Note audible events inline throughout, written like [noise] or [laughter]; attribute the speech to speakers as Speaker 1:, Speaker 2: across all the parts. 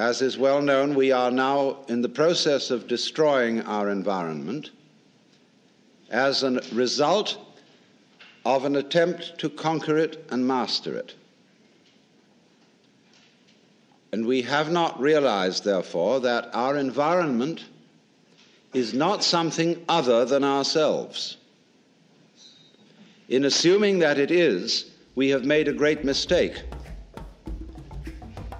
Speaker 1: As is well known, we are now in the process of destroying our environment as a result of an attempt to conquer it and master it. And we have not realized, therefore, that our environment is not something other than ourselves. In assuming that it is, we have made a great mistake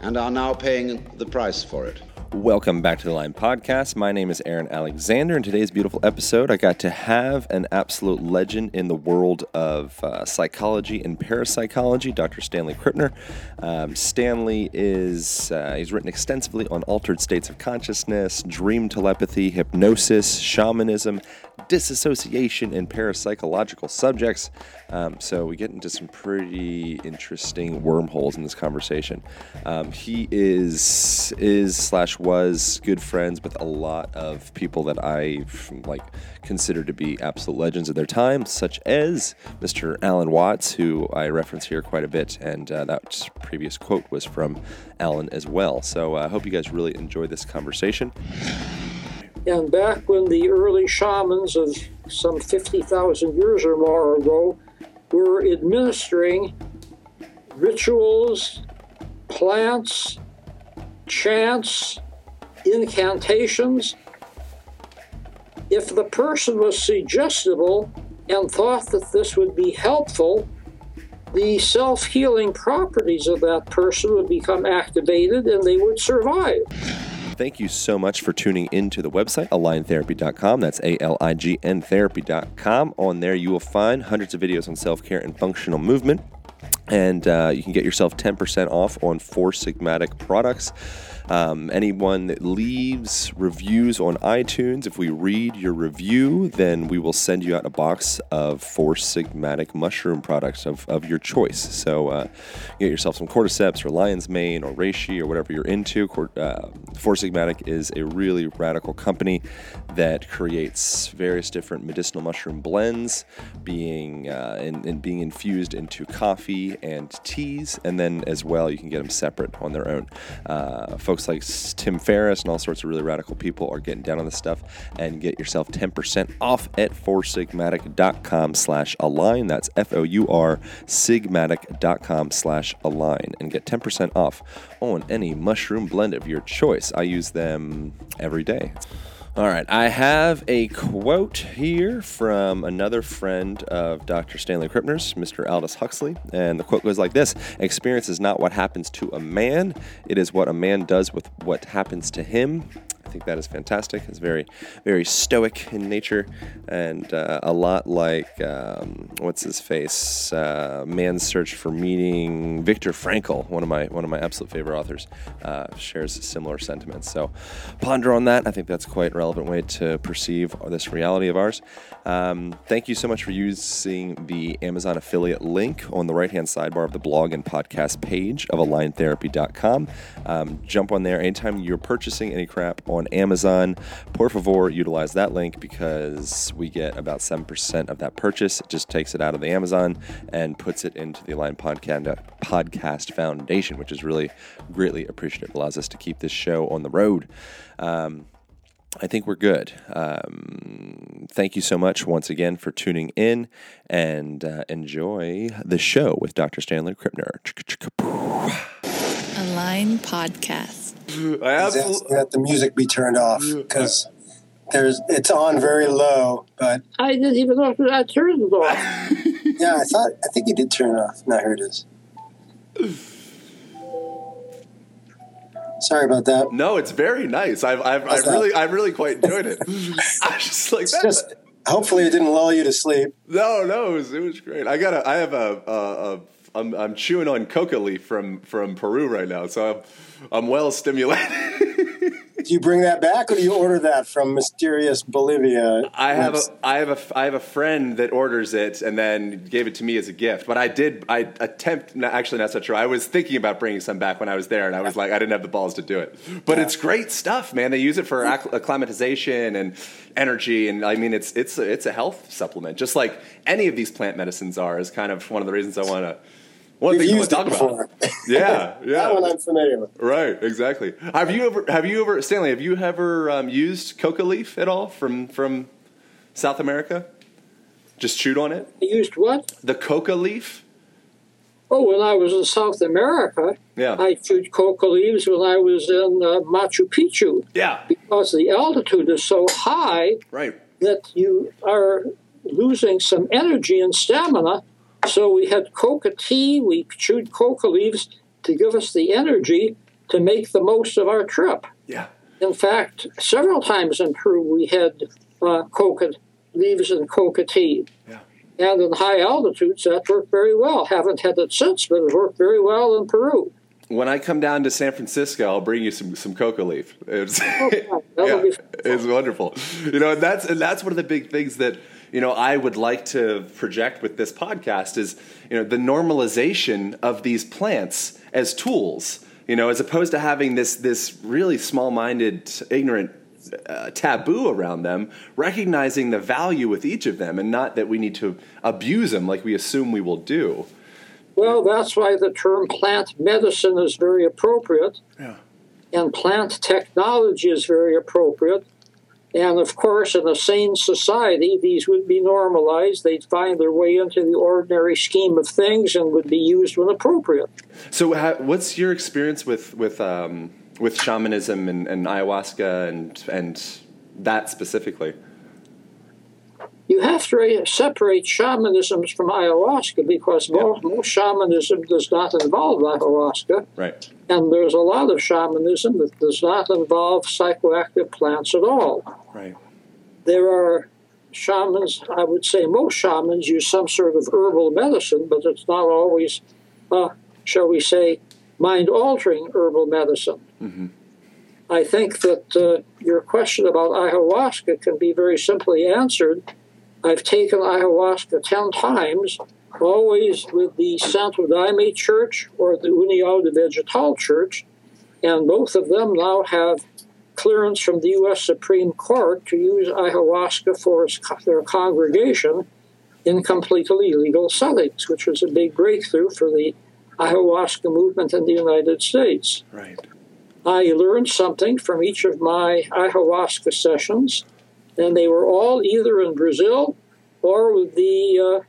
Speaker 1: and are now paying the price for it.
Speaker 2: Welcome back to the Align Podcast. My name is Aaron Alexander. In today's beautiful episode, I got to have an absolute legend in the world of uh, psychology and parapsychology, Dr. Stanley Krippner. Um, Stanley is, uh, he's written extensively on altered states of consciousness, dream telepathy, hypnosis, shamanism, disassociation, and parapsychological subjects. Um, so we get into some pretty interesting wormholes in this conversation. Um, he is is slash was good friends with a lot of people that I like consider to be absolute legends of their time, such as Mr. Alan Watts, who I reference here quite a bit, and uh, that previous quote was from Alan as well. So uh, I hope you guys really enjoy this conversation.
Speaker 3: And back when the early shamans of some 50,000 years or more ago were administering rituals, plants, chants, incantations, if the person was suggestible and thought that this would be helpful, the self healing properties of that person would become activated and they would survive.
Speaker 2: Thank you so much for tuning into the website, aligntherapy.com. That's A L I G N therapy.com. On there, you will find hundreds of videos on self care and functional movement. And uh, you can get yourself 10% off on Four Sigmatic products. Um, anyone that leaves reviews on iTunes, if we read your review, then we will send you out a box of Four Sigmatic mushroom products of, of your choice. So uh, get yourself some cordyceps or lion's mane or reishi or whatever you're into. Uh, Four Sigmatic is a really radical company that creates various different medicinal mushroom blends, being uh, and, and being infused into coffee and teas, and then as well you can get them separate on their own. Uh, folks like Tim Ferriss and all sorts of really radical people are getting down on this stuff and get yourself 10% off at foursigmatic.com slash align. That's F-O-U-R sigmatic.com slash align and get 10% off on any mushroom blend of your choice. I use them every day. All right, I have a quote here from another friend of Dr. Stanley Krippner's, Mr. Aldous Huxley, and the quote goes like this Experience is not what happens to a man, it is what a man does with what happens to him. I think that is fantastic. It's very, very stoic in nature, and uh, a lot like um, what's his face, uh, Man's Search for Meaning. Viktor Frankl, one of my one of my absolute favorite authors, uh, shares similar sentiments. So ponder on that. I think that's quite a relevant way to perceive this reality of ours. Um, thank you so much for using the Amazon affiliate link on the right hand sidebar of the blog and podcast page of aligntherapy.com. Um, jump on there anytime you're purchasing any crap on Amazon. Por favor, utilize that link because we get about 7% of that purchase. It just takes it out of the Amazon and puts it into the Align Podcast Foundation, which is really greatly appreciative. Allows us to keep this show on the road. Um, I think we're good. Um, thank you so much once again for tuning in and uh, enjoy the show with Dr. Stanley Krippner.
Speaker 4: Align Podcast. [laughs]
Speaker 5: I absolutely that the music be turned off because there's it's on very low, but
Speaker 3: I didn't even know if I turned it off. [laughs]
Speaker 5: yeah, I thought I think you did turn it off. Now here it is. Sorry about that.
Speaker 6: No, it's very nice. I've, I've, I've really, I really quite enjoyed it. [laughs] I was just like, that.
Speaker 5: Just, hopefully, it didn't lull you to sleep.
Speaker 6: No, no, it was, it was great. I got a, I have a, a, a I'm, I'm chewing on coca leaf from, from Peru right now, so I'm, I'm well stimulated. [laughs]
Speaker 5: Do you bring that back, or do you order that from mysterious Bolivia?
Speaker 2: I have a I have a I have a friend that orders it and then gave it to me as a gift. But I did I attempt no, actually that's not true. I was thinking about bringing some back when I was there, and I was like I didn't have the balls to do it. But it's great stuff, man. They use it for acclimatization and energy, and I mean it's it's a, it's a health supplement, just like any of these plant medicines are. Is kind of one of the reasons I want to. One
Speaker 5: We've
Speaker 2: thing I
Speaker 5: used
Speaker 2: want to talk
Speaker 5: before.
Speaker 2: about. [laughs] Yeah, yeah.
Speaker 5: that one I'm familiar with.
Speaker 2: Right, exactly. Have you ever, have you ever, Stanley? Have you ever um, used coca leaf at all from from South America? Just chewed on it.
Speaker 3: I used what?
Speaker 2: The coca leaf.
Speaker 3: Oh, when I was in South America,
Speaker 2: Yeah.
Speaker 3: I chewed coca leaves when I was in uh, Machu Picchu
Speaker 2: yeah.
Speaker 3: because the altitude is so high
Speaker 2: Right.
Speaker 3: that you are losing some energy and stamina. So we had coca tea, we chewed coca leaves to give us the energy to make the most of our trip.
Speaker 2: Yeah.
Speaker 3: In fact, several times in Peru we had uh, coca leaves and coca tea.
Speaker 2: Yeah.
Speaker 3: And in high altitudes, that worked very well. Haven't had it since, but it worked very well in Peru.
Speaker 2: When I come down to San Francisco, I'll bring you some some coca leaf. It's,
Speaker 3: would
Speaker 2: yeah, [laughs] it's wonderful. You know, and that's and that's one of the big things that you know I would like to project with this podcast is you know the normalization of these plants as tools. You know, as opposed to having this this really small minded, ignorant uh, taboo around them, recognizing the value with each of them, and not that we need to abuse them like we assume we will do.
Speaker 3: Well, that's why the term plant medicine is very appropriate.
Speaker 2: Yeah.
Speaker 3: And plant technology is very appropriate. And of course, in a sane society, these would be normalized. They'd find their way into the ordinary scheme of things and would be used when appropriate.
Speaker 2: So, ha- what's your experience with with um, with shamanism and, and ayahuasca and and that specifically?
Speaker 3: You have to separate shamanism from ayahuasca because most, most shamanism does not involve ayahuasca.
Speaker 2: Right.
Speaker 3: And there's a lot of shamanism that does not involve psychoactive plants at all.
Speaker 2: Right.
Speaker 3: There are shamans, I would say most shamans use some sort of herbal medicine, but it's not always, uh, shall we say, mind altering herbal medicine.
Speaker 2: Mm-hmm.
Speaker 3: I think that uh, your question about ayahuasca can be very simply answered. I've taken ayahuasca 10 times, always with the Santo Daime Church or the União de Vegetal Church, and both of them now have clearance from the U.S. Supreme Court to use ayahuasca for their congregation in completely legal settings, which was a big breakthrough for the ayahuasca movement in the United States.
Speaker 2: Right.
Speaker 3: I learned something from each of my ayahuasca sessions, and they were all either in Brazil or the uh,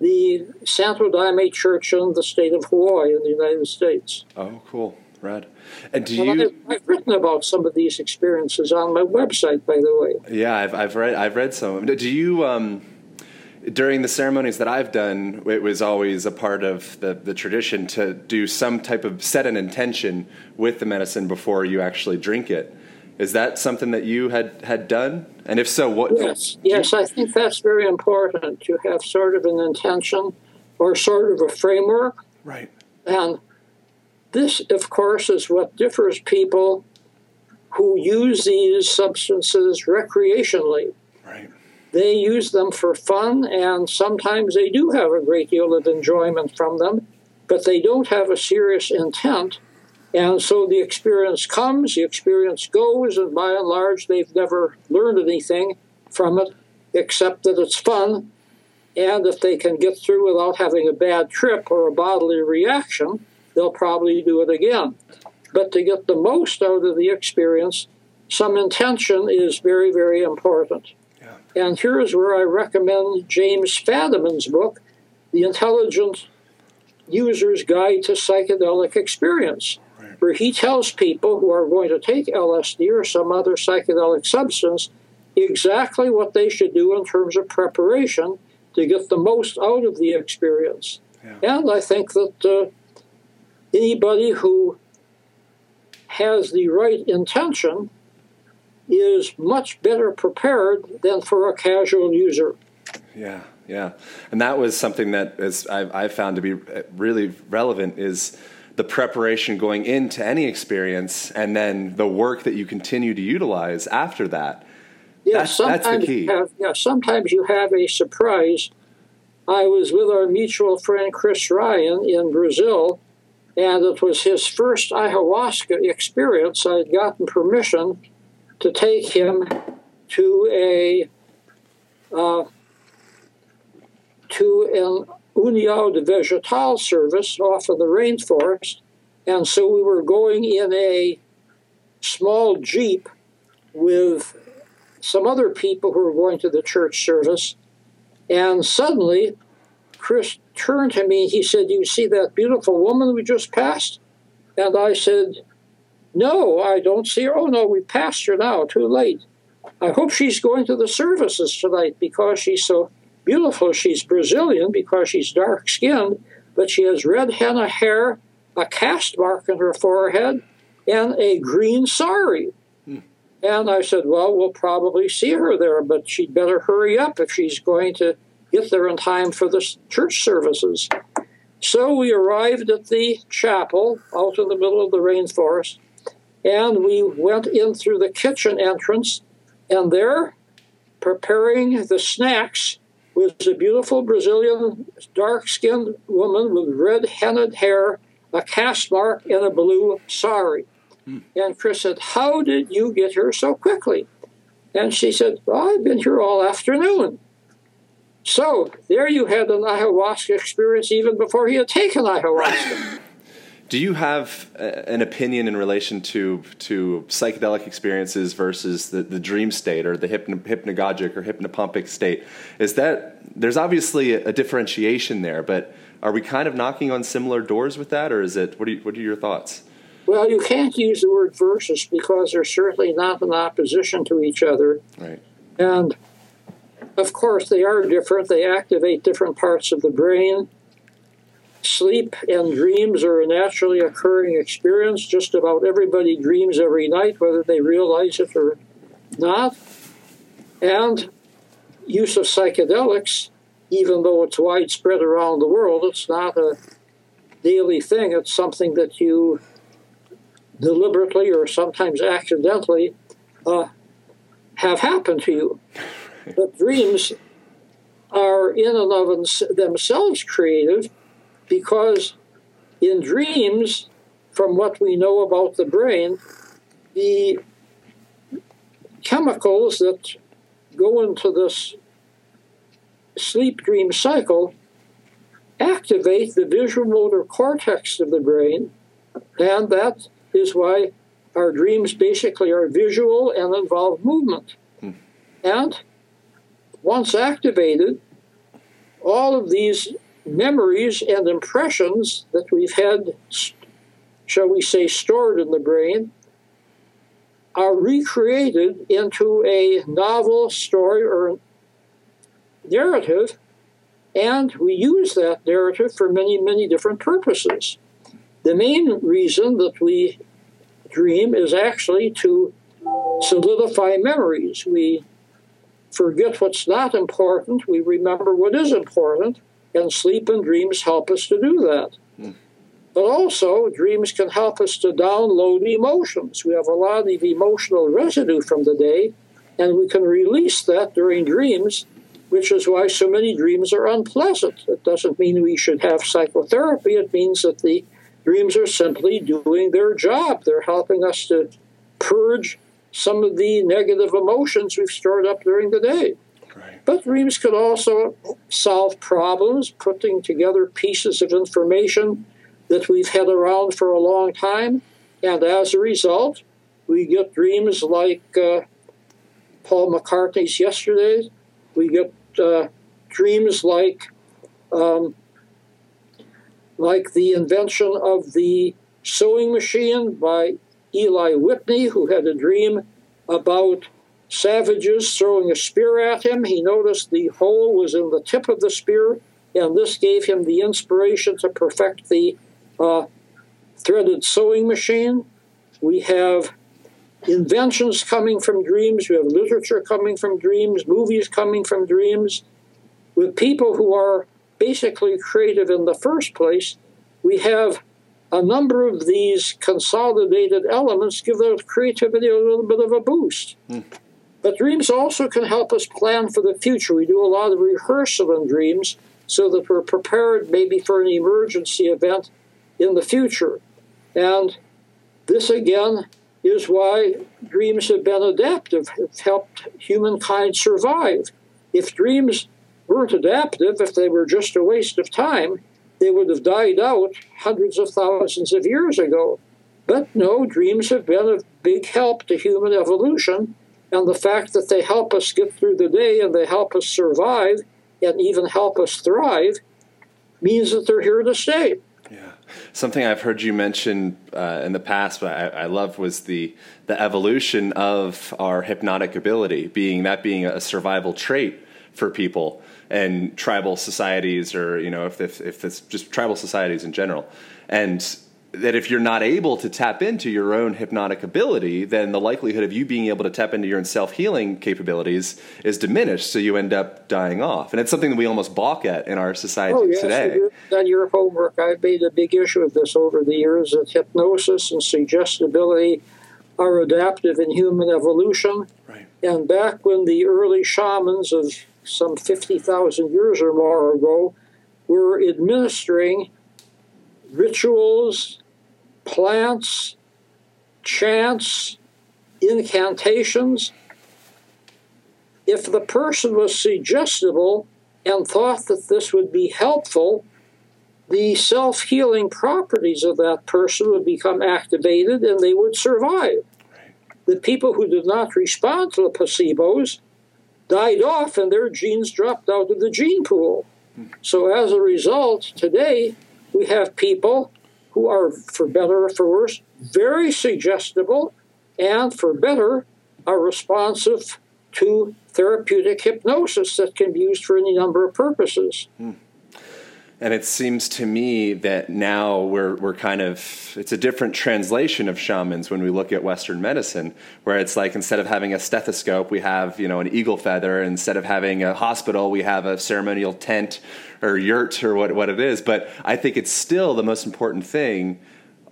Speaker 3: the Santo Daime Church in the state of Hawaii in the United States.
Speaker 2: Oh, cool. Rad. And do
Speaker 3: And
Speaker 2: you?
Speaker 3: I've, I've written about some of these experiences on my website, by the way.
Speaker 2: Yeah, I've, I've read I've read some. Do you? Um, during the ceremonies that I've done, it was always a part of the, the tradition to do some type of set an intention with the medicine before you actually drink it. Is that something that you had, had done? And if so, what?
Speaker 3: Yes, yes, I think that's very important to have sort of an intention or sort of a framework.
Speaker 2: Right.
Speaker 3: And this, of course, is what differs people who use these substances recreationally.
Speaker 2: Right.
Speaker 3: They use them for fun, and sometimes they do have a great deal of enjoyment from them, but they don't have a serious intent. And so the experience comes, the experience goes, and by and large, they've never learned anything from it except that it's fun. And if they can get through without having a bad trip or a bodily reaction, they'll probably do it again. But to get the most out of the experience, some intention is very, very important. And here's where I recommend James Fadiman's book, The Intelligent User's Guide to Psychedelic Experience, where he tells people who are going to take LSD or some other psychedelic substance exactly what they should do in terms of preparation to get the most out of the experience. And I think that uh, anybody who has the right intention is much better prepared than for a casual user.
Speaker 2: Yeah, yeah, and that was something that is I've, I've found to be really relevant is the preparation going into any experience and then the work that you continue to utilize after that.
Speaker 3: Yeah,
Speaker 2: that's, that's the key.
Speaker 3: have, yeah, sometimes you have a surprise. I was with our mutual friend Chris Ryan in Brazil, and it was his first ayahuasca experience. I had gotten permission to take him to a uh, to an União de Vegetal service off of the rainforest, and so we were going in a small jeep with some other people who were going to the church service, and suddenly Chris turned to me. He said, You see that beautiful woman we just passed? And I said, No, I don't see her. Oh, no, we passed her now, too late. I hope she's going to the services tonight because she's so beautiful. She's Brazilian because she's dark skinned, but she has red henna hair, a caste mark in her forehead, and a green sari. Hmm. And I said, Well, we'll probably see her there, but she'd better hurry up if she's going to get there in time for the church services. So we arrived at the chapel out in the middle of the rainforest, and we went in through the kitchen entrance, and there, preparing the snacks, was a beautiful Brazilian dark skinned woman with red hennaed hair, a caste mark, and a blue sari. Hmm. And Chris said, How did you get here so quickly? And she said, well, I've been here all afternoon. So there you had an ayahuasca experience even before he had taken ayahuasca. [laughs]
Speaker 2: Do you have a, an opinion in relation to to psychedelic experiences versus the, the dream state or the hypno, hypnagogic or hypnopompic state? Is that there's obviously a, a differentiation there, but are we kind of knocking on similar doors with that, or is it? What are you, what are your thoughts?
Speaker 3: Well, you can't use the word versus because they're certainly not in opposition to each other.
Speaker 2: Right.
Speaker 3: And of course, they are different. They activate different parts of the brain. Sleep and dreams are a naturally occurring experience. Just about everybody dreams every night, whether they realize it or not. And use of psychedelics, even though it's widespread around the world, it's not a daily thing. It's something that you deliberately or sometimes accidentally uh, have happened to you. [laughs] But dreams are in and of themselves creative because in dreams, from what we know about the brain, the chemicals that go into this sleep dream cycle activate the visual motor cortex of the brain, and that is why our dreams basically are visual and involve movement. Hmm. And once activated, all of these memories and impressions that we've had, shall we say, stored in the brain, are recreated into a novel story or narrative, and we use that narrative for many, many different purposes. The main reason that we dream is actually to solidify memories. We forget what's not important, we remember what is important, and sleep and dreams help us to do that. Mm. But also, dreams can help us to download emotions. We have a lot of emotional residue from the day, and we can release that during dreams, which is why so many dreams are unpleasant. It doesn't mean we should have psychotherapy, it means that the dreams are simply doing their job. They're helping us to purge some of the negative emotions we've stored up during the day. But dreams could also solve problems, putting together pieces of information that we've had around for a long time. And as a result, we get dreams like uh, Paul McCartney's Yesterday. We get uh, dreams like um, like the invention of the sewing machine by Eli Whitney, who had a dream about savages throwing a spear at him. He noticed the hole was in the tip of the spear, and this gave him the inspiration to perfect the uh, threaded sewing machine. We have inventions coming from dreams, we have literature coming from dreams, movies coming from dreams. With people who are basically creative in the first place, we have a number of these consolidated elements give the creativity a little bit of a boost. But dreams also can help us plan for the future. We do a lot of rehearsal in dreams so that we're prepared maybe for an emergency event in the future. And this again is why dreams have been adaptive, have helped humankind survive. If dreams weren't adaptive, if they were just a waste of time, they would have died out hundreds of thousands of years ago. But no, dreams have been a big help to human evolution, and the fact that they help us get through the day and they help us survive and even help us thrive means that they're here to stay.
Speaker 2: Yeah. Something I've heard you mention uh, in the past, but I, I love was the the evolution of our hypnotic ability, being that being a survival trait for people and tribal societies, or you know, if if, if it's just tribal societies in general, and that if you're not able to tap into your own hypnotic ability, then the likelihood of you being able to tap into your own self healing capabilities is diminished. So you end up dying off. And it's something that we almost balk at in our society
Speaker 3: oh, yes,
Speaker 2: today.
Speaker 3: You've done your homework. I've made a big issue of this over the years that hypnosis and suggestibility are adaptive in human evolution.
Speaker 2: Right.
Speaker 3: And back when the early shamans of some 50,000 years or more ago were administering rituals, plants, chants, incantations. If the person was suggestible and thought that this would be helpful, the self healing properties of that person would become activated and they would survive. The people who did not respond to the placebos died off and their genes dropped out of the gene pool. Hmm. So, as a result, today we have people who are, for better or for worse, very suggestible and, for better, are responsive to therapeutic hypnosis that can be used for any number of purposes. Hmm.
Speaker 2: And it seems to me that now we're, we're kind of, it's a different translation of shamans when we look at Western medicine, where it's like instead of having a stethoscope, we have, you know, an eagle feather. Instead of having a hospital, we have a ceremonial tent or yurt or what, what it is. But I think it's still the most important thing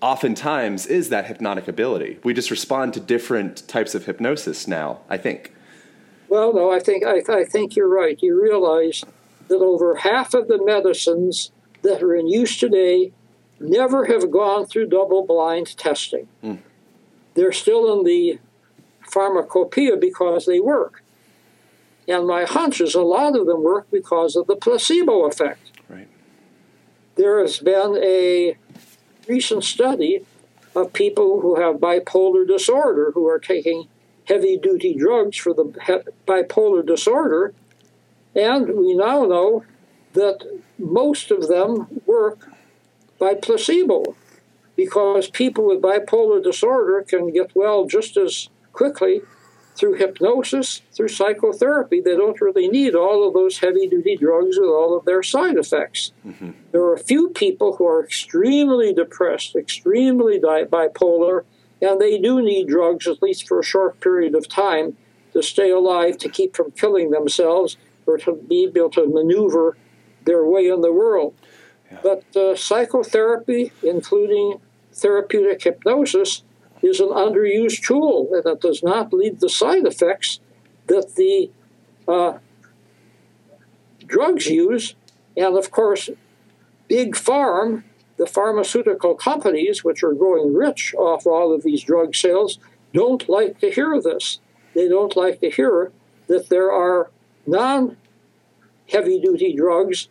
Speaker 2: oftentimes is that hypnotic ability. We just respond to different types of hypnosis now, I think.
Speaker 3: Well, no, I think I, I think you're right. You realize that over half of the medicines that are in use today never have gone through double blind testing.
Speaker 2: Mm.
Speaker 3: They're still in the pharmacopoeia because they work. And my hunch is a lot of them work because of the placebo effect.
Speaker 2: Right.
Speaker 3: There has been a recent study of people who have bipolar disorder who are taking heavy duty drugs for the bipolar disorder. And we now know that most of them work by placebo because people with bipolar disorder can get well just as quickly through hypnosis, through psychotherapy. They don't really need all of those heavy duty drugs with all of their side effects. Mm-hmm. There are a few people who are extremely depressed, extremely di- bipolar, and they do need drugs at least for a short period of time to stay alive, to keep from killing themselves, or to be able to maneuver their way in the world. But uh, psychotherapy, including therapeutic hypnosis, is an underused tool and it does not lead the side effects that the uh, drugs use. And of course, big farm, the pharmaceutical companies, which are growing rich off all of these drug sales, don't like to hear this. They don't like to hear that there are non heavy duty drugs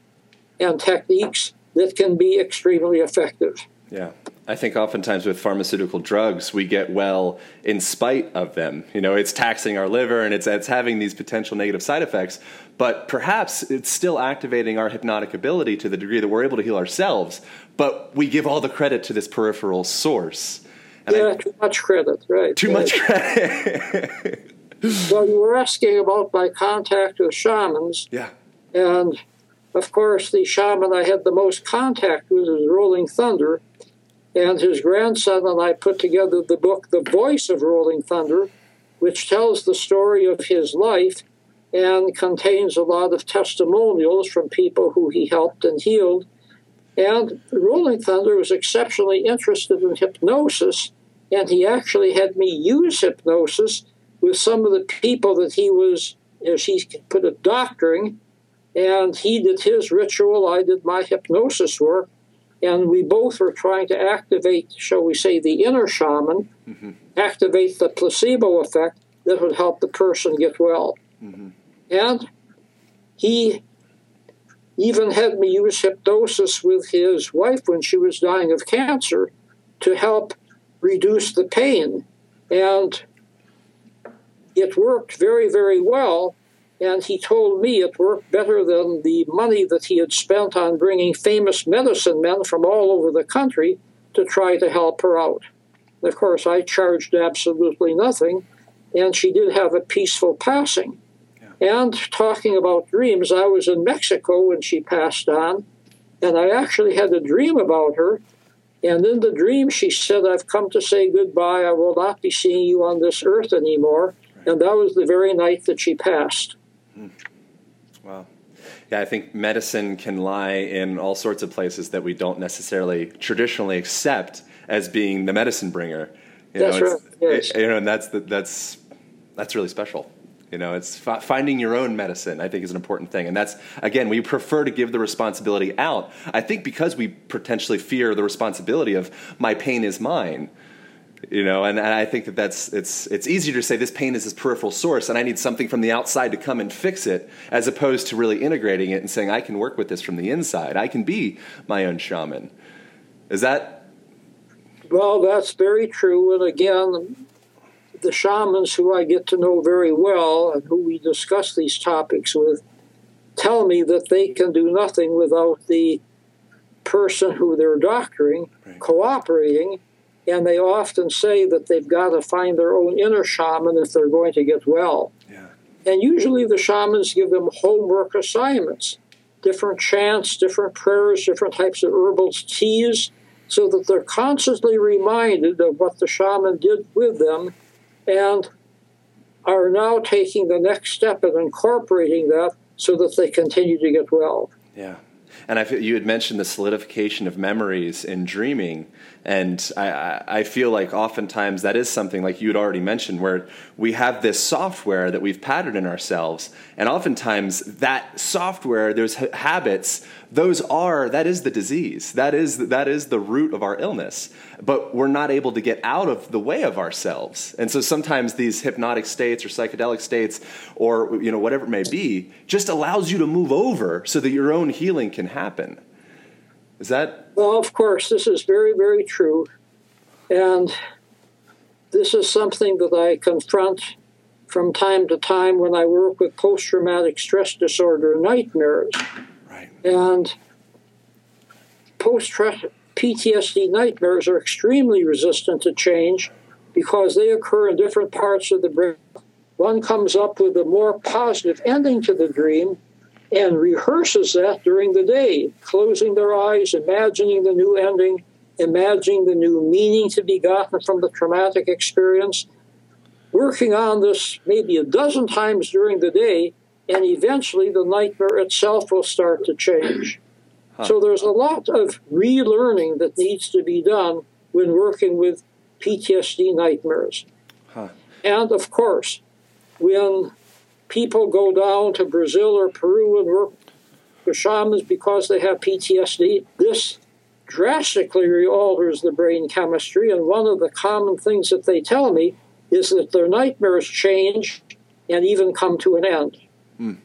Speaker 3: and techniques that can be extremely effective.
Speaker 2: Yeah. I think oftentimes with pharmaceutical drugs, we get well in spite of them. You know, it's taxing our liver and it's, it's having these potential negative side effects, but perhaps it's still activating our hypnotic ability to the degree that we're able to heal ourselves, but we give all the credit to this peripheral source.
Speaker 3: And yeah, I, too much credit, right.
Speaker 2: Too
Speaker 3: right.
Speaker 2: much credit. [laughs]
Speaker 3: well, you were asking about my contact with shamans.
Speaker 2: Yeah.
Speaker 3: And of course, the shaman I had the most contact with is Rolling Thunder and his grandson and I put together the book The Voice of Rolling Thunder, which tells the story of his life and contains a lot of testimonials from people who he helped and healed. And Rolling Thunder was exceptionally interested in hypnosis, and he actually had me use hypnosis with some of the people that he was, as he put it, doctoring. And he did his ritual, I did my hypnosis work, and we both were trying to activate, shall we say, the inner shaman, mm-hmm. activate the placebo effect that would help the person get well. Mm-hmm. And he even had me use hypnosis with his wife when she was dying of cancer to help reduce the pain. And it worked very, very well. And he told me it worked better than the money that he had spent on bringing famous medicine men from all over the country to try to help her out. And of course, I charged absolutely nothing, and she did have a peaceful passing. And talking about dreams, I was in Mexico when she passed on, and I actually had a dream about her. And in the dream, she said, I've come to say goodbye. I will not be seeing you on this earth anymore. And that was the very night that she passed.
Speaker 2: Hmm. Wow. Yeah, I think medicine can lie in all sorts of places that we don't necessarily traditionally accept as being the medicine bringer.
Speaker 3: You that's know, right. Yes.
Speaker 2: It, you know, and that's that's that's really special. You know, it's f- finding your own medicine, I think, is an important thing. And that's, again, we prefer to give the responsibility out. I think because we potentially fear the responsibility of my pain is mine. You know, and, and I think that that's it's it's easier to say this pain is this peripheral source, and I need something from the outside to come and fix it, as opposed to really integrating it and saying I can work with this from the inside. I can be my own shaman. Is that?
Speaker 3: Well, that's very true. And again, the shamans who I get to know very well and who we discuss these topics with tell me that they can do nothing without the person who they're doctoring right. cooperating. And they often say that they've got to find their own inner shaman if they're going to get well.
Speaker 2: Yeah.
Speaker 3: And usually the shamans give them homework assignments different chants, different prayers, different types of herbal teas, so that they're constantly reminded of what the shaman did with them and are now taking the next step and incorporating that so that they continue to get well.
Speaker 2: Yeah. And I feel, you had mentioned the solidification of memories in dreaming, and I, I feel like oftentimes that is something like you had already mentioned, where we have this software that we've patterned in ourselves, and oftentimes that software, those habits, those are that is the disease, that is that is the root of our illness. But we're not able to get out of the way of ourselves, and so sometimes these hypnotic states or psychedelic states, or you know whatever it may be, just allows you to move over so that your own healing can happen. Is that?
Speaker 3: Well, of course, this is very, very true. And this is something that I confront from time to time when I work with post traumatic stress disorder nightmares.
Speaker 2: Right.
Speaker 3: And post PTSD nightmares are extremely resistant to change because they occur in different parts of the brain. One comes up with a more positive ending to the dream, and rehearses that during the day, closing their eyes, imagining the new ending, imagining the new meaning to be gotten from the traumatic experience, working on this maybe a dozen times during the day, and eventually the nightmare itself will start to change. Huh. So there's a lot of relearning that needs to be done when working with PTSD nightmares.
Speaker 2: Huh.
Speaker 3: And of course, when people go down to Brazil or Peru and work with shamans because they have PTSD. This drastically alters the brain chemistry, and one of the common things that they tell me is that their nightmares change and even come to an end.
Speaker 2: Mm.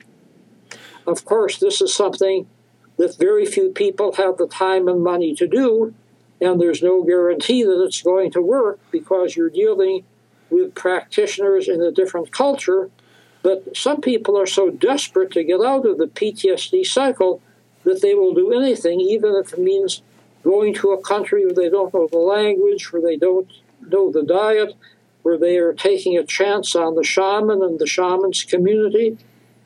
Speaker 3: Of course, this is something that very few people have the time and money to do, and there's no guarantee that it's going to work because you're dealing with practitioners in a different culture but some people are so desperate to get out of the PTSD cycle that they will do anything, even if it means going to a country where they don't know the language, where they don't know the diet, where they are taking a chance on the shaman and the shaman's community.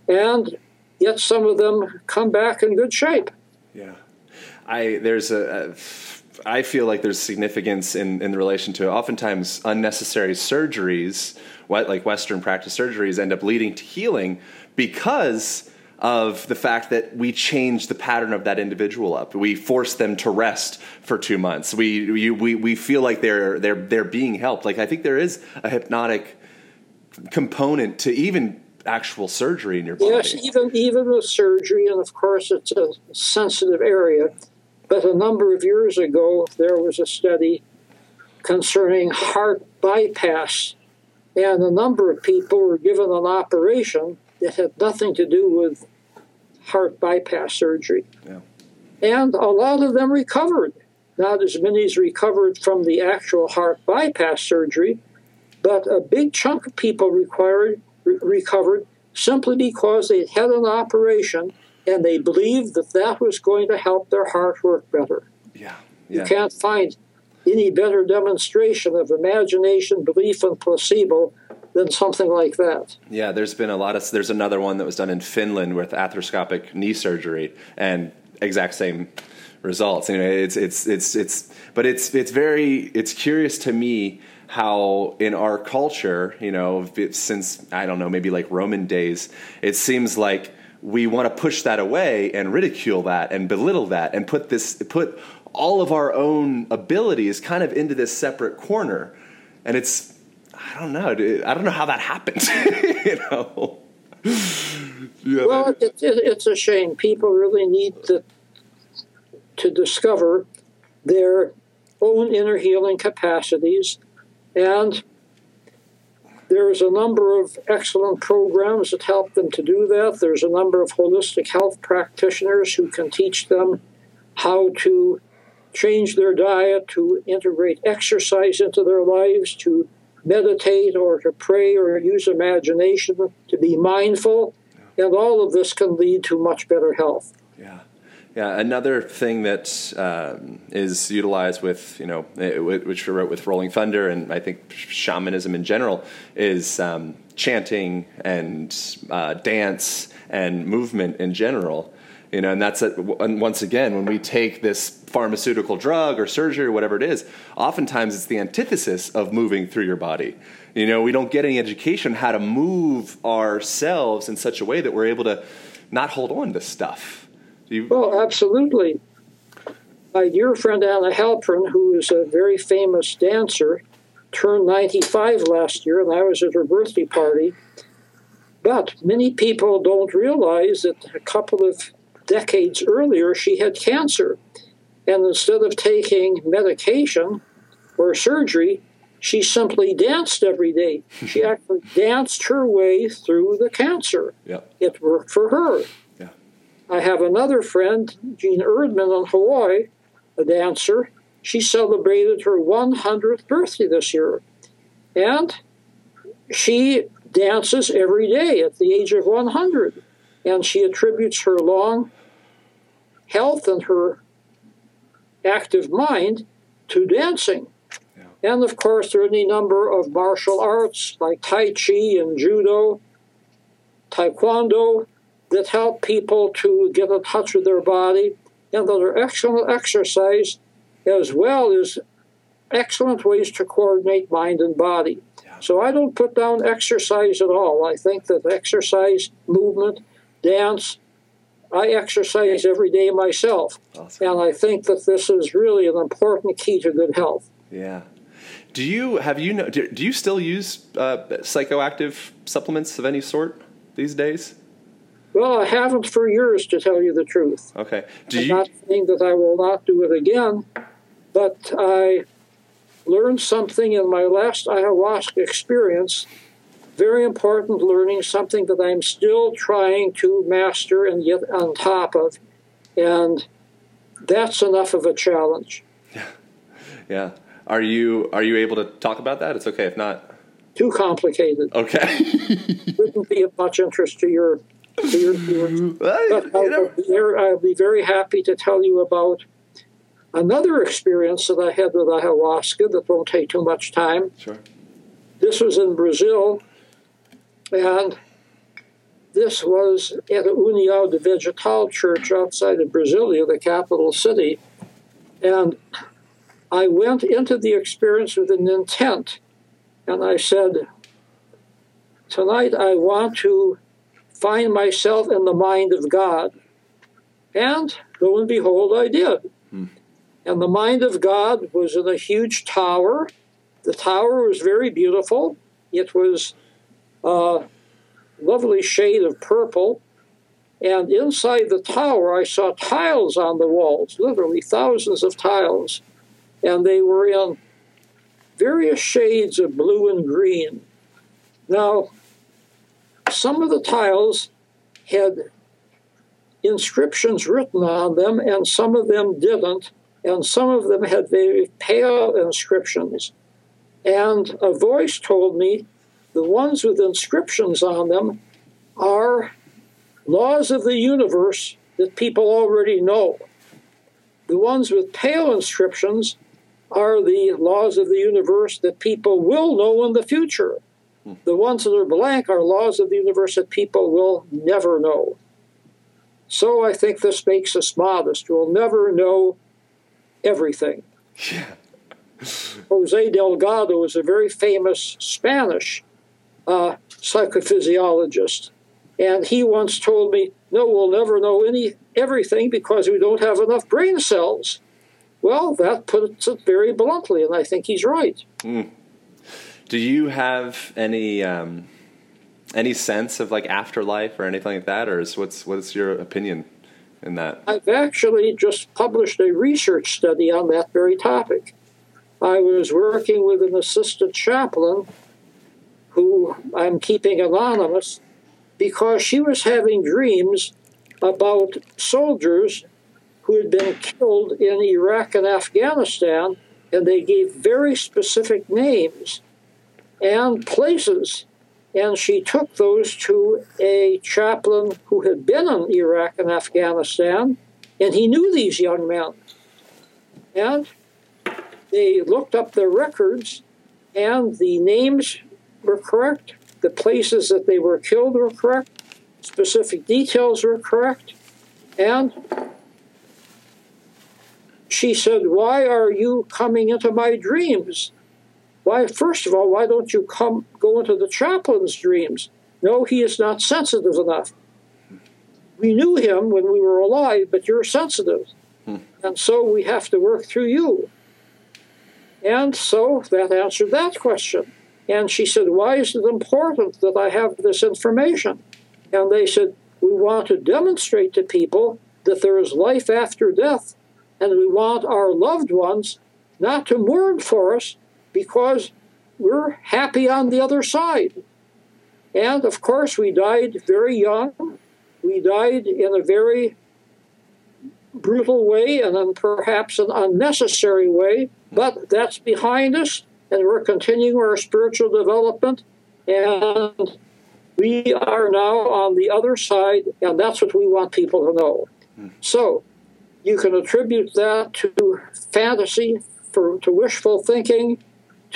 Speaker 3: And yet some of them come back in good shape.
Speaker 2: Yeah. I there's a, a I feel like there's significance in, in relation to oftentimes unnecessary surgeries, what, like Western practice surgeries, end up leading to healing because of the fact that we change the pattern of that individual up. We force them to rest for two months. We, we, we feel like they're, they're, they're being helped. Like, I think there is a hypnotic component to even actual surgery in your body.
Speaker 3: Yes, even, even with surgery, and of course, it's a sensitive area. But a number of years ago, there was a study concerning heart bypass, and a number of people were given an operation that had nothing to do with heart bypass surgery.
Speaker 2: Yeah.
Speaker 3: And a lot of them recovered. Not as many as recovered from the actual heart bypass surgery, but a big chunk of people required, re- recovered simply because they had an operation and they believed that that was going to help their heart work better.
Speaker 2: Yeah.
Speaker 3: You can't find any better demonstration of imagination, belief, and placebo than something like that.
Speaker 2: Yeah, there's been a lot of. There's another one that was done in Finland with arthroscopic knee surgery, and exact same results. Anyway, it's it's it's it's, but it's it's very it's curious to me how in our culture, you know, since I don't know, maybe like Roman days, it seems like we want to push that away and ridicule that and belittle that and put this put all of our own abilities kind of into this separate corner, and it's I don't know. I don't know how that happened. [laughs] you know.
Speaker 3: Yeah, well, it, it, it's a shame. People really need to to discover their own inner healing capacities, and there's a number of excellent programs that help them to do that. There's a number of holistic health practitioners who can teach them how to change their diet, to integrate exercise into their lives, to meditate or to pray or use imagination, to be mindful, and all of this can lead to much better health.
Speaker 2: Yeah. Yeah, another thing that um, is utilized with, you know, eh, which we wrote with Rolling Thunder and I think shamanism in general, is um, chanting and uh, dance and movement in general. You know, and that's a, and once again when we take this pharmaceutical drug or surgery or whatever it is, oftentimes it's the antithesis of moving through your body. You know, we don't get any education how to move ourselves in such a way that we're able to not hold on to stuff.
Speaker 3: You... Well, absolutely. My dear friend Anna Halprin, who is a very famous dancer, turned 95 last year, and I was at her birthday party. But many people don't realize that a couple of decades earlier, she had cancer. And instead of taking medication or surgery, she simply danced every day. She [laughs] actually danced her way through the cancer.
Speaker 2: Yep.
Speaker 3: It worked for her. I have another friend, Jean Erdman in Hawaii, a dancer. She celebrated her 100th birthday this year. And she dances every day at the age of 100. And she attributes her long health and her active mind to dancing. Yeah. And of course, there are any number of martial arts like Tai Chi and Judo, Taekwondo that help people to get in touch with their body and that are excellent exercise as well as excellent ways to coordinate mind and body. Yeah. So I don't put down exercise at all. I think that exercise, movement, dance, I exercise every day myself. Awesome. And I think that this is really an important key to good health.
Speaker 2: Yeah. Do you have you know do, do you still use uh, psychoactive supplements of any sort these days?
Speaker 3: Well, I haven't for years, to tell you the truth.
Speaker 2: Okay. Do
Speaker 3: I'm
Speaker 2: you...
Speaker 3: not saying that I will not do it again, but I learned something in my last ayahuasca experience very important learning, something that I'm still trying to master and get on top of. And that's enough of a challenge.
Speaker 2: Yeah. [laughs] Yeah. Are you are you able to talk about that? It's okay if not.
Speaker 3: Too complicated.
Speaker 2: Okay. [laughs]
Speaker 3: Wouldn't be of much interest to your to your viewers. But I'll, be very, I'll be very happy to tell you about another experience that I had with ayahuasca that won't take too much time.
Speaker 2: Sure.
Speaker 3: This was in Brazil and this was at a União de Vegetal church outside of Brasilia, the capital city. And I went into the experience with an intent. And I said, Tonight I want to find myself in the mind of God. And lo and behold, I did. Hmm. And the mind of God was in a huge tower. The tower was very beautiful. It was a lovely shade of purple. And inside the tower, I saw tiles on the walls, literally thousands of tiles. And they were in various shades of blue and green. Now, some of the tiles had inscriptions written on them, and some of them didn't, and some of them had very pale inscriptions. And a voice told me the ones with inscriptions on them are laws of the universe that people already know. The ones with pale inscriptions are the laws of the universe that people will know in the future. The ones that are blank are laws of the universe that people will never know. So I think this makes us modest. We'll never know everything.
Speaker 2: Yeah.
Speaker 3: Jose Delgado is a very famous Spanish uh, psychophysiologist, and he once told me, "No, we'll never know any everything because we don't have enough brain cells." Well, that puts it very bluntly, and I think he's right.
Speaker 2: Mm. Do you have any um, any sense of like afterlife or anything like that, or is, what's what's your opinion in that?
Speaker 3: I've actually just published a research study on that very topic. I was working with an assistant chaplain who I'm keeping anonymous because she was having dreams about soldiers who had been killed in Iraq and Afghanistan, and they gave very specific names and places. And she took those to a chaplain who had been in Iraq and Afghanistan, and he knew these young men. And they looked up their records, and the names were correct, the places that they were killed were correct, specific details were correct, and she said, Why are you coming into my dreams? Why, first of all, why don't you come go into the chaplain's dreams? No, he is not sensitive enough. We knew him when we were alive, but you're sensitive. Hmm. And so we have to work through you. And so that answered that question. And she said, Why is it important that I have this information? And they said, We want to demonstrate to people that there is life after death, and we want our loved ones not to mourn for us because we're happy on the other side. And of course, we died very young. We died in a very brutal way and then perhaps an unnecessary way, but that's behind us, and we're continuing our spiritual development, and we are now on the other side, and that's what we want people to know. Hmm. So, you can attribute that to fantasy, for, to wishful thinking,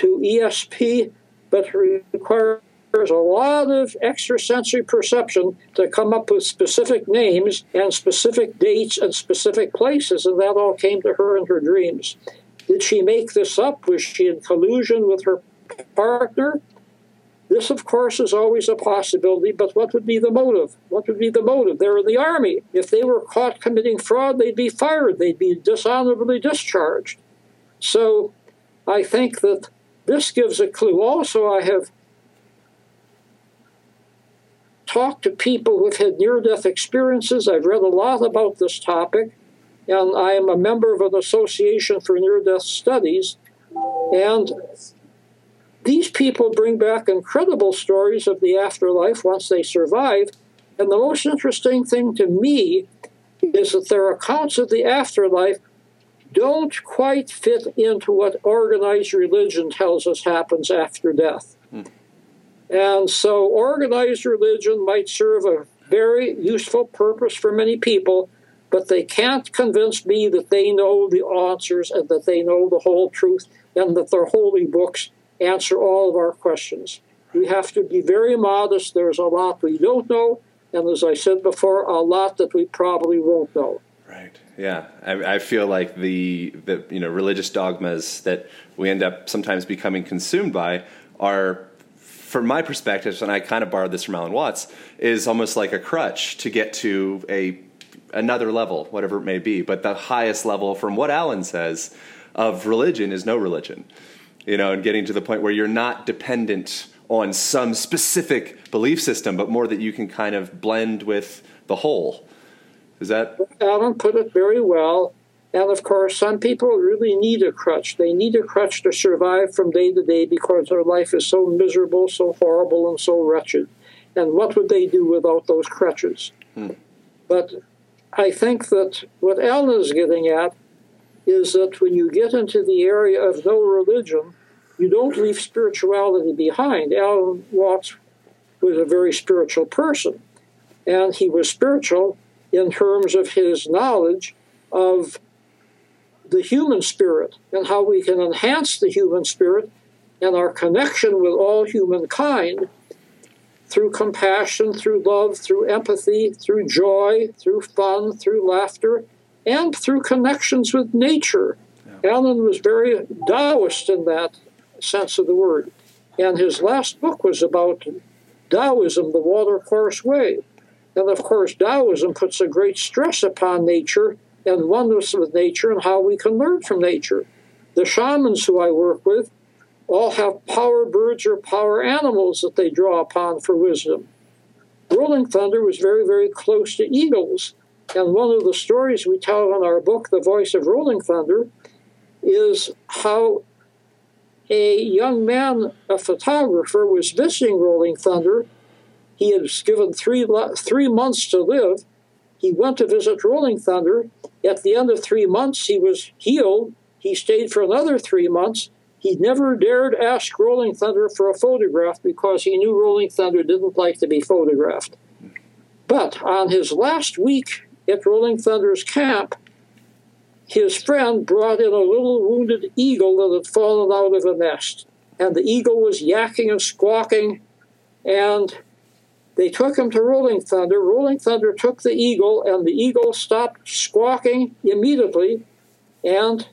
Speaker 3: to ESP, but requires a lot of extrasensory perception to come up with specific names and specific dates and specific places, and that all came to her in her dreams. Did she make this up? Was she in collusion with her partner? This, of course, is always a possibility, but what would be the motive? What would be the motive? They're in the army. If they were caught committing fraud, they'd be fired, they'd be dishonorably discharged. So I think that this gives a clue. Also, I have talked to people who've had near death experiences. I've read a lot about this topic, and I am a member of an association for near death studies. And these people bring back incredible stories of the afterlife once they survive. And the most interesting thing to me is that their accounts of the afterlife don't quite fit into what organized religion tells us happens after death. Hmm. And so, organized religion might serve a very useful purpose for many people, but they can't convince me that they know the answers and that they know the whole truth and that their holy books answer all of our questions. We have to be very modest. There's a lot we don't know, and as I said before, a lot that we probably won't know.
Speaker 2: Right. Yeah. I, I feel like the the you know religious dogmas that we end up sometimes becoming consumed by are from my perspective, and I kind of borrowed this from Alan Watts, is almost like a crutch to get to a another level, whatever it may be. But the highest level, from what Alan says, of religion is no religion. You know, and getting to the point where you're not dependent on some specific belief system, but more that you can kind of blend with the whole. Is that?
Speaker 3: Alan put it very well. And of course, some people really need a crutch. They need a crutch to survive from day to day because their life is so miserable, so horrible, and so wretched. And what would they do without those crutches? Hmm. But I think that what Alan is getting at is that when you get into the area of no religion, you don't leave spirituality behind. Alan Watts was a very spiritual person, and he was spiritual in terms of his knowledge of the human spirit and how we can enhance the human spirit and our connection with all humankind through compassion, through love, through empathy, through joy, through fun, through laughter, and through connections with nature. Yeah. Alan was very Taoist in that sense of the word. And his last book was about Taoism, the watercourse way. And of course, Taoism puts a great stress upon nature and oneness with nature and how we can learn from nature. The shamans who I work with all have power birds or power animals that they draw upon for wisdom. Rolling Thunder was very, very close to eagles. And one of the stories we tell in our book, The Voice of Rolling Thunder, is how a young man, a photographer, was visiting Rolling Thunder. He was given three, three months to live. He went to visit Rolling Thunder. At the end of three months, he was healed. He stayed for another three months. He never dared ask Rolling Thunder for a photograph because he knew Rolling Thunder didn't like to be photographed. But on his last week at Rolling Thunder's camp, his friend brought in a little wounded eagle that had fallen out of a nest. And the eagle was yakking and squawking, and they took him to Rolling Thunder. Rolling Thunder took the eagle, and the eagle stopped squawking immediately. And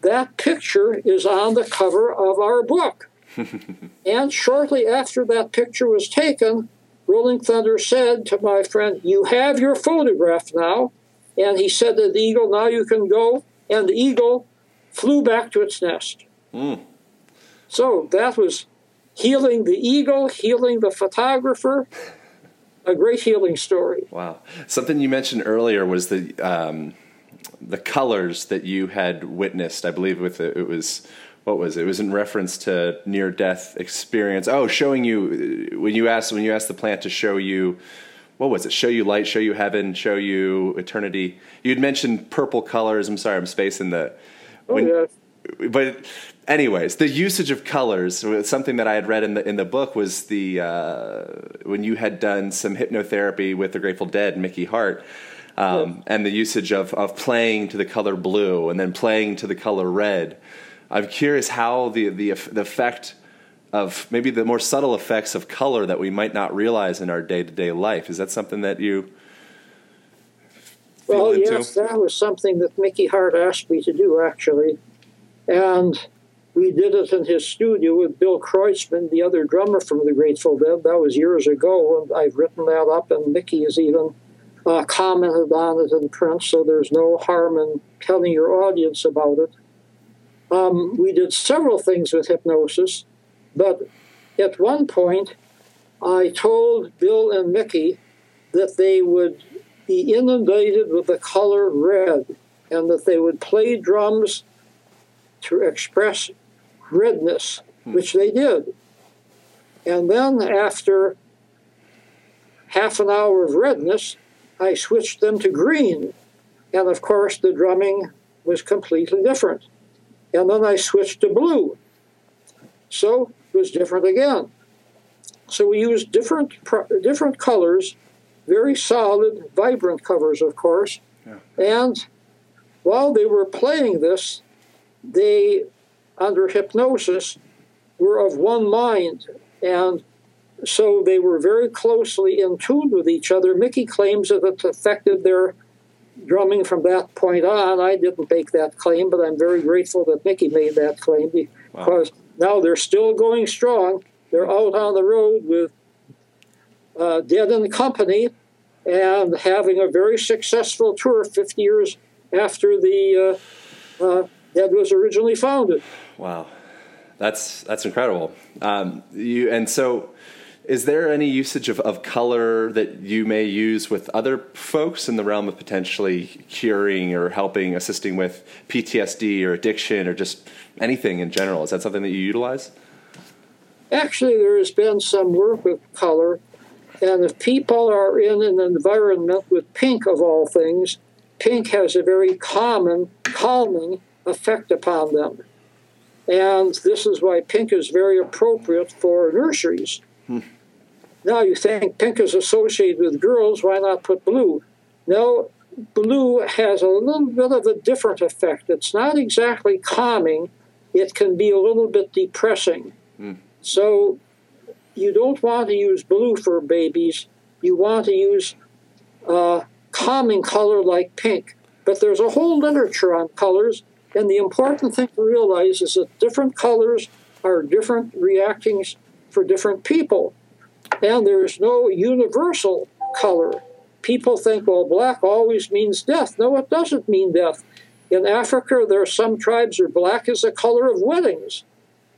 Speaker 3: that picture is on the cover of our book. [laughs] and shortly after that picture was taken, Rolling Thunder said to my friend, You have your photograph now. And he said to the eagle, Now you can go. And the eagle flew back to its nest. Mm. So that was healing the eagle, healing the photographer. A great healing story.
Speaker 2: Wow. Something you mentioned earlier was the um, the colors that you had witnessed. I believe with it, it was what was it? it was in reference to near death experience. Oh, showing you when you asked when you asked the plant to show you what was it? Show you light, show you heaven, show you eternity. You'd mentioned purple colors. I'm sorry, I'm spacing the.
Speaker 3: Oh, when,
Speaker 2: yeah. But, anyways, the usage of colors. Something that I had read in the in the book was the uh, when you had done some hypnotherapy with the Grateful Dead, Mickey Hart. Um, yeah. And the usage of, of playing to the color blue and then playing to the color red. I'm curious how the, the, the effect of maybe the more subtle effects of color that we might not realize in our day to day life. Is that something that you?
Speaker 3: Well, yes, that was something that Mickey Hart asked me to do actually, and we did it in his studio with Bill Kreutzmann, the other drummer from the Grateful Dead. That was years ago, and I've written that up, and Mickey has even uh, commented on it in print, so there's no harm in telling your audience about it. Um, we did several things with hypnosis. But at one point, I told Bill and Mickey that they would be inundated with the color red and that they would play drums to express redness, hmm. which they did. And then after half an hour of redness, I switched them to green. And of course, the drumming was completely different. And then I switched to blue. So it was different again. So we used different different colors, very solid, vibrant covers, of course. Yeah. And while they were playing this, they, under hypnosis, were of one mind, and so they were very closely in tune with each other. Mickey claims that it affected their drumming from that point on. I didn't make that claim, but I'm very grateful that Mickey made that claim because wow now they're still going strong. They're out on the road with uh, Dead and Company and having a very successful tour 50 years after the uh, uh, Dead was originally founded.
Speaker 2: Wow, that's that's incredible. Um, you and so. Is there any usage of, of color that you may use with other folks in the realm of potentially curing or helping, assisting with PTSD or addiction or just anything in general? Is that something that you utilize?
Speaker 3: Actually, there has been some work with color, and if people are in an environment with pink of all things, pink has a very common, calming effect upon them. And this is why pink is very appropriate for nurseries. Hmm. Now you think pink is associated with girls, why not put blue? No, blue has a little bit of a different effect. It's not exactly calming, it can be a little bit depressing. Mm. So you don't want to use blue for babies, you want to use a calming color like pink. But there's a whole literature on colors, and the important thing to realize is that different colors are different reactions for different people. And there's no universal color. People think, well, black always means death. No, it doesn't mean death. In Africa, there are some tribes where black is the color of weddings.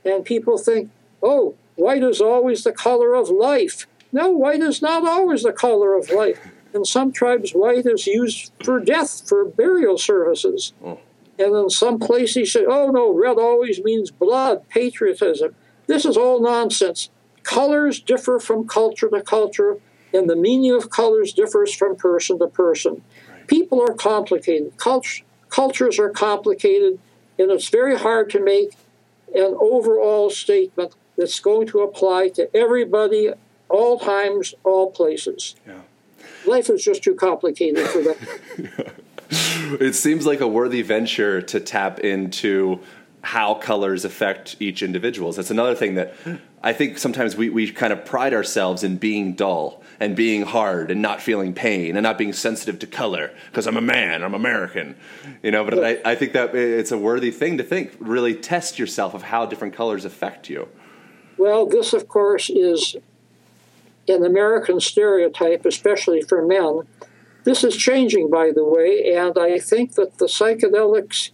Speaker 3: And people think, oh, white is always the color of life. No, white is not always the color of life. In some tribes, white is used for death, for burial services. Oh. And in some places, say, oh no, red always means blood, patriotism. This is all nonsense. Colors differ from culture to culture, and the meaning of colors differs from person to person. People are complicated. Cult- cultures are complicated, and it's very hard to make an overall statement that's going to apply to everybody, all times, all places. Yeah. Life is just too complicated for that. [laughs]
Speaker 2: it seems like a worthy venture to tap into how colors affect each individual. That's another thing that I think sometimes we, we kind of pride ourselves in being dull and being hard and not feeling pain and not being sensitive to color because I'm a man, I'm American, you know. But I, I think that it's a worthy thing to think. Really test yourself of how different colors affect you.
Speaker 3: Well, this, of course, is an American stereotype, especially for men. This is changing, by the way, and I think that the psychedelics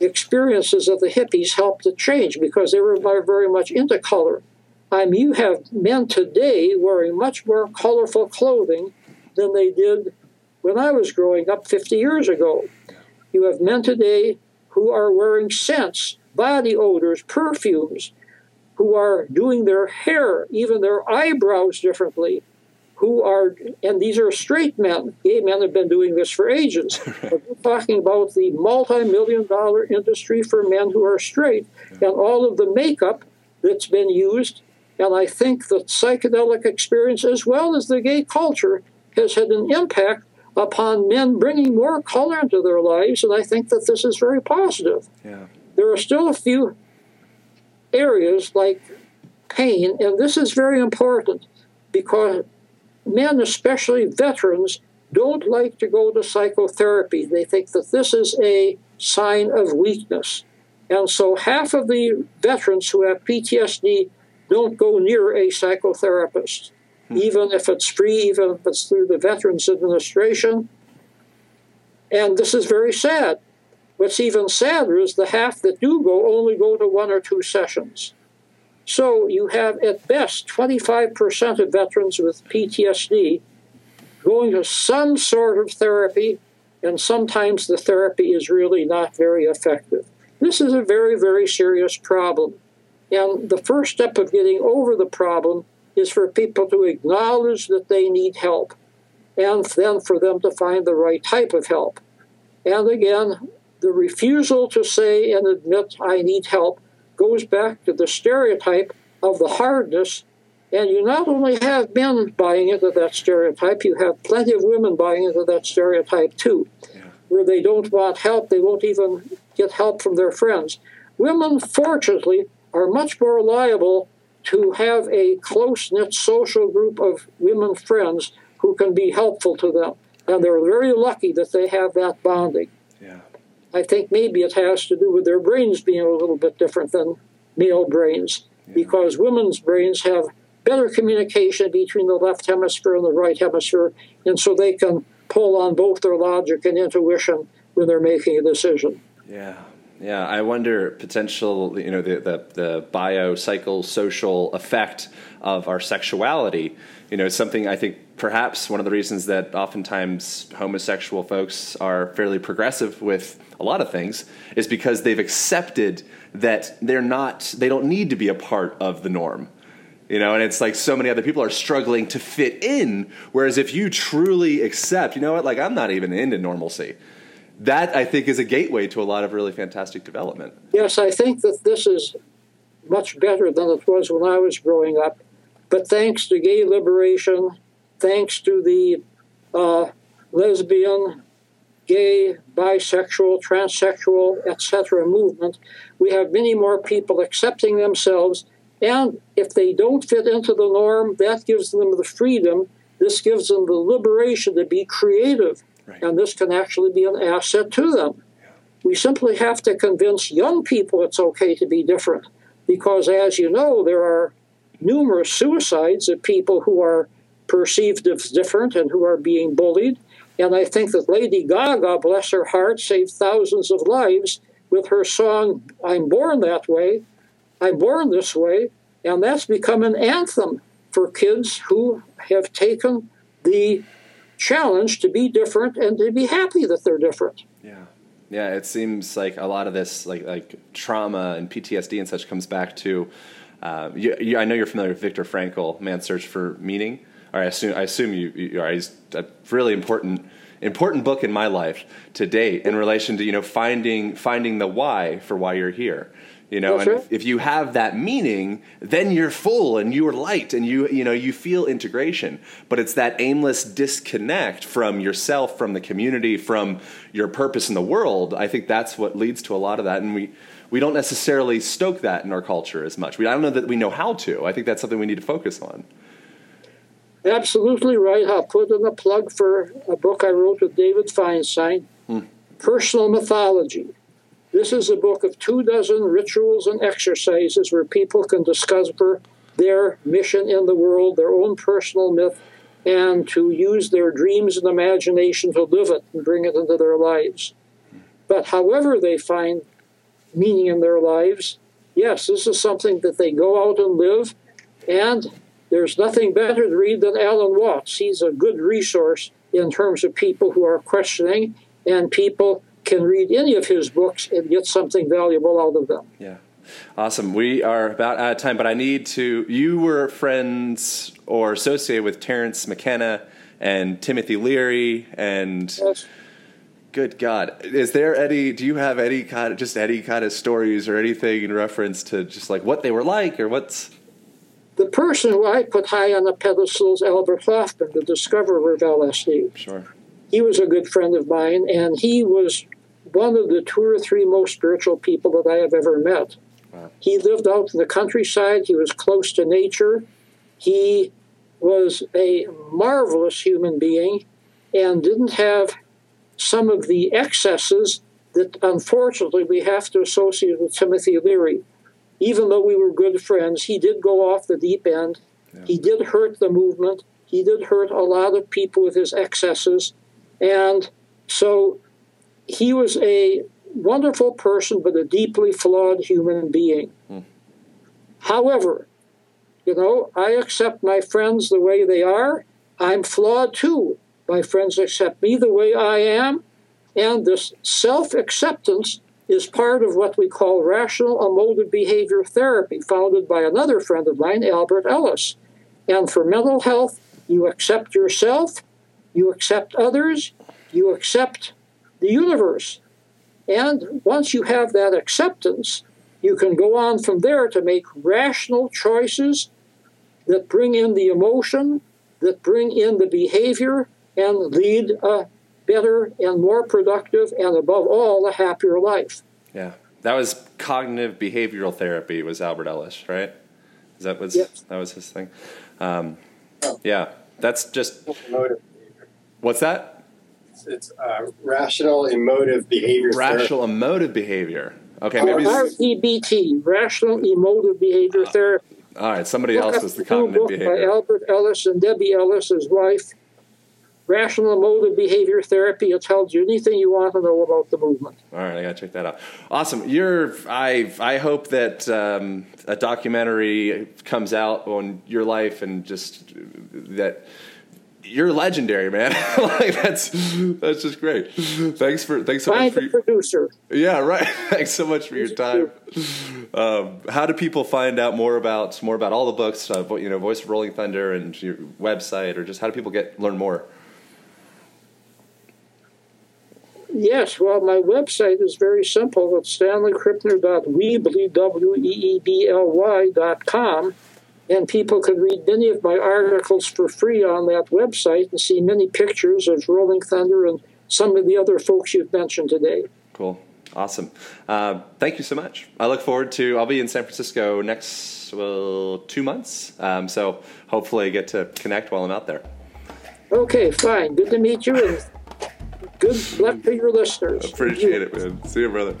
Speaker 3: experiences of the hippies helped to change because they were very much into color. I mean, you have men today wearing much more colorful clothing than they did when I was growing up 50 years ago. You have men today who are wearing scents, body odors, perfumes, who are doing their hair, even their eyebrows differently, who are, and these are straight men. Gay men have been doing this for ages. [laughs] but we're talking about the multi million dollar industry for men who are straight and all of the makeup that's been used. And I think the psychedelic experience, as well as the gay culture, has had an impact upon men bringing more color into their lives. And I think that this is very positive. Yeah. There are still a few areas like pain, and this is very important because men, especially veterans, don't like to go to psychotherapy. They think that this is a sign of weakness. And so half of the veterans who have PTSD don't go near a psychotherapist, hmm. even if it's free, even if it's through the Veterans Administration. And this is very sad. What's even sadder is the half that do go only go to one or two sessions. So you have at best 25% of veterans with PTSD going to some sort of therapy, and sometimes the therapy is really not very effective. This is a very, very serious problem. And the first step of getting over the problem is for people to acknowledge that they need help, and then for them to find the right type of help. And again, the refusal to say and admit I need help goes back to the stereotype of the hardness. And you not only have men buying into that stereotype, you have plenty of women buying into that stereotype too, yeah. where they don't want help, they won't even get help from their friends. Women, fortunately, are much more liable to have a close knit social group of women friends who can be helpful to them. And they're very lucky that they have that bonding. I think maybe it has to do with their brains being a little bit different than male brains. because women's brains have better communication between the left hemisphere and the right hemisphere, and so they can pull on both their logic and intuition when they're making a decision.
Speaker 2: Yeah. Yeah, I wonder potential, you know, the, the, the biopsychosocial effect of our sexuality. You know, something I think perhaps one of the reasons that oftentimes homosexual folks are fairly progressive with a lot of things is because they've accepted that they're not, they don't need to be a part of the norm. You know and it's like so many other people are struggling to fit in whereas if you truly accept you know what like i'm not even into normalcy. That i think is a gateway to a lot of really fantastic development.
Speaker 3: Yes i think that this is much better than it was when i was growing up but thanks to gay liberation thanks to the uh, lesbian gay bisexual transsexual etc movement we have many more people accepting themselves and if they don't fit into the norm, that gives them the freedom. This gives them the liberation to be creative. Right. And this can actually be an asset to them. Yeah. We simply have to convince young people it's okay to be different. Because as you know, there are numerous suicides of people who are perceived as different and who are being bullied. And I think that Lady Gaga, bless her heart, saved thousands of lives with her song, I'm Born That Way, I'm born this way, and that's become an anthem for kids who have taken the challenge to be different and to be happy that they're different.
Speaker 2: Yeah. Yeah, it seems like a lot of this, like like trauma and PTSD and such, comes back to. Uh, you, you, I know you're familiar with Viktor Frankl, Man's Search for Meaning. Or I assume I assume you, you are. A really important important book in my life to date in relation to you know finding finding the why for why you're here you know? And if, if, you have that meaning then you're full and you're light and you you know you feel integration. But it's that aimless disconnect from yourself from the community from your purpose in the world. I think that's what leads to a lot of that. And we we don't necessarily stoke that in our culture as much. We, i don't know that we know how to. I think that's something we need to focus on
Speaker 3: absolutely right i'll put in a plug for a book i wrote with david feinstein hmm. personal mythology this is a book of two dozen rituals and exercises where people can discover their mission in the world, their own personal myth, and to use their dreams and imagination to live it and bring it into their lives. But however they find meaning in their lives, yes, this is something that they go out and live. And there's nothing better to read than Alan Watts. He's a good resource in terms of people who are questioning and people can read any of his books and get something valuable out of them.
Speaker 2: Yeah. Awesome. We are about out of time, but I need to. You were friends or associated with Terence McKenna and Timothy Leary and.
Speaker 3: Yes.
Speaker 2: Good God, is there any? Do you have any kind of just any kind of stories or anything in reference to just like what they were like or what's?
Speaker 3: The person who I put high on the pedestal is Albert Hofmann, the discoverer of LSD.
Speaker 2: Sure.
Speaker 3: He was a good friend of mine, and he was one of the two or three most spiritual people that I have ever met. Wow. He lived out in the countryside, he was close to nature, he was a marvelous human being and didn't have some of the excesses that unfortunately we have to associate with Timothy Leary. Even though we were good friends, he did go off the deep end. Yeah. He did hurt the movement. He did hurt a lot of people with his excesses. And so he was a wonderful person, but a deeply flawed human being. Hmm. However, you know, I accept my friends the way they are. I'm flawed too. My friends accept me the way I am. And this self acceptance is part of what we call rational emotive behavior therapy, founded by another friend of mine, Albert Ellis. And for mental health, you accept yourself, you accept others, you accept the universe. And once you have that acceptance, you can go on from there to make rational choices that bring in the emotion, that bring in the behavior, and lead a better and more productive, and above all, a happier life.
Speaker 2: Yeah, that was cognitive behavioral therapy. Was Albert Ellis right? Is that was
Speaker 3: yes.
Speaker 2: that was his thing? Um, yeah, that's just. What's that?
Speaker 7: It's, uh, rational emotive behavior.
Speaker 2: Rational therapy. emotive behavior.
Speaker 5: Okay, maybe. s-
Speaker 3: REBT, Rational Emotive Behavior Therapy.
Speaker 5: All right, somebody
Speaker 3: Look
Speaker 5: else is the
Speaker 3: the new
Speaker 5: cognitive
Speaker 3: book by. Albert Ellis and Debbie Ellis, his wife. Rational Emotive Behavior Therapy. It tells you anything you want to know about the movement.
Speaker 5: All right, I gotta check that out. Awesome. You're. I. I hope that um, a documentary comes out on your life and just that you're legendary, man. [laughs] like that's that's just great. Thanks for thanks so much
Speaker 3: Find
Speaker 5: for
Speaker 3: the
Speaker 5: your,
Speaker 3: producer.
Speaker 5: yeah right. [laughs] Thanks so much for your time. Um, how do people find out more about more about all the books? Uh, you know, Voice of Rolling Thunder and your website, or just how do people get learn more?
Speaker 3: Yes, well, my website is very simple. It's stanleykrippner.weebly, W-E-E-B-L-Y dot com. And people can read many of my articles for free on that website and see many pictures of Rolling Thunder and some of the other folks you've mentioned today.
Speaker 5: Cool. Awesome. Uh, thank you so much. I look forward to. I'll be in San Francisco next well two months. Um, so hopefully I get to connect while I'm out there.
Speaker 3: Okay, fine. Good to meet you and good luck to your listeners.
Speaker 5: Appreciate it, man. See you, brother.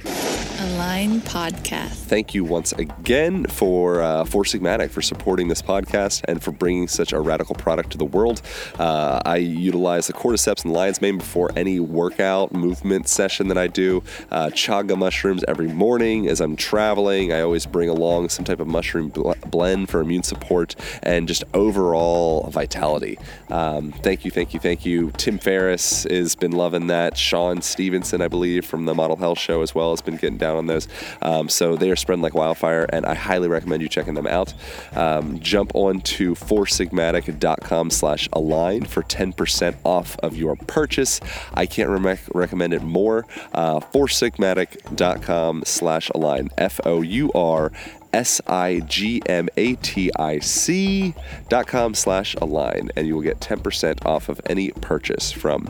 Speaker 4: Align Podcast.
Speaker 2: Thank you once again for uh, Four Sigmatic for supporting this podcast and for bringing such a radical product to the world. Uh, I utilize the cordyceps and lion's mane before any workout movement session that I do. Uh, chaga mushrooms every morning as I'm traveling. I always bring along some type of mushroom bl- blend for immune support and just overall vitality. Um, thank you, thank you, thank you. Tim Ferriss has been loving that. Shawn Stevenson, I believe, from the Model Health Show as well, has been getting down on those. Um, so they are spreading like wildfire, and I highly recommend you checking them out. Um, jump on to foursigmatic.com slash align for 10% off of your purchase. I can't rem- recommend it more. Uh, foursigmatic.com slash align. F O U R S I G M A T I C dot com slash align, and you will get 10% off of any purchase from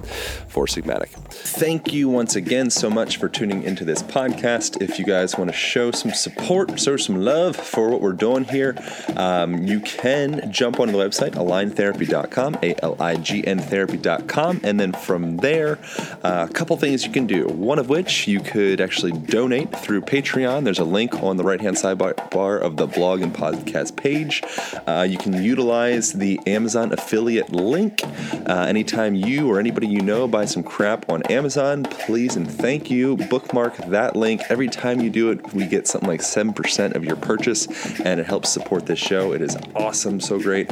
Speaker 2: Four Sigmatic. Thank you once again so much for tuning into this podcast. If you guys want to show some support, show some love for what we're doing here, um, you can jump onto the website, aligntherapy.com, A L I G N therapy.com, and then from there, uh, a couple things you can do. One of which you could actually donate through Patreon. There's a link on the right hand sidebar bar of the blog and podcast page. Uh, you can utilize the Amazon affiliate link. Uh, anytime you or anybody you know buy some crap on Amazon, please and thank you. Bookmark that link. Every time you do it, we get something like 7% of your purchase, and it helps support this show. It is awesome, so great.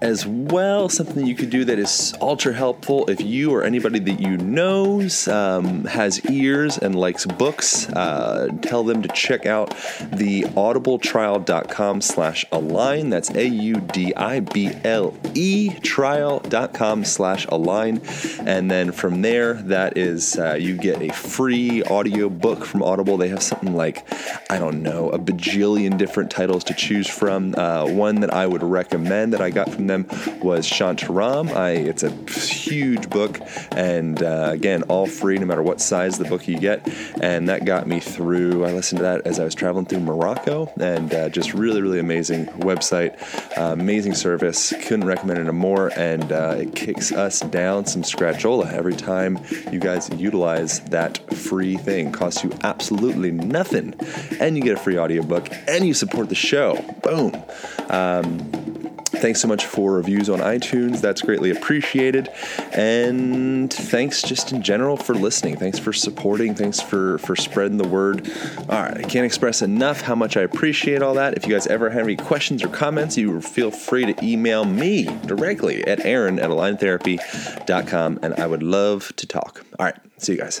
Speaker 2: As well, something you could do that is ultra helpful if you or anybody that you knows um, has ears and likes books, uh, tell them to check out the audibletrial.com slash align. That's A-U-D-I-B-L-E trial.com slash align. And then from there, that is, uh, you get a free audio book from Audible. They have something like, I don't know, a bajillion different titles to choose from. Uh, one that I would recommend that I got from them was Shantaram. I, it's a huge book, and uh, again, all free no matter what size the book you get. And that got me through, I listened to that as I was traveling through Morocco, and uh, just really, really amazing website, uh, amazing service. Couldn't recommend it more, and uh, it kicks us down some scratchola every time you guys utilize that free thing. Costs you absolutely nothing, and you get a free audiobook, and you support the show. Boom. Um, Thanks so much for reviews on iTunes. That's greatly appreciated. And thanks just in general for listening. Thanks for supporting. Thanks for, for spreading the word. All right, I can't express enough how much I appreciate all that. If you guys ever have any questions or comments, you feel free to email me directly at aaron at aligntherapy.com, and I would love to talk. All right, see you guys.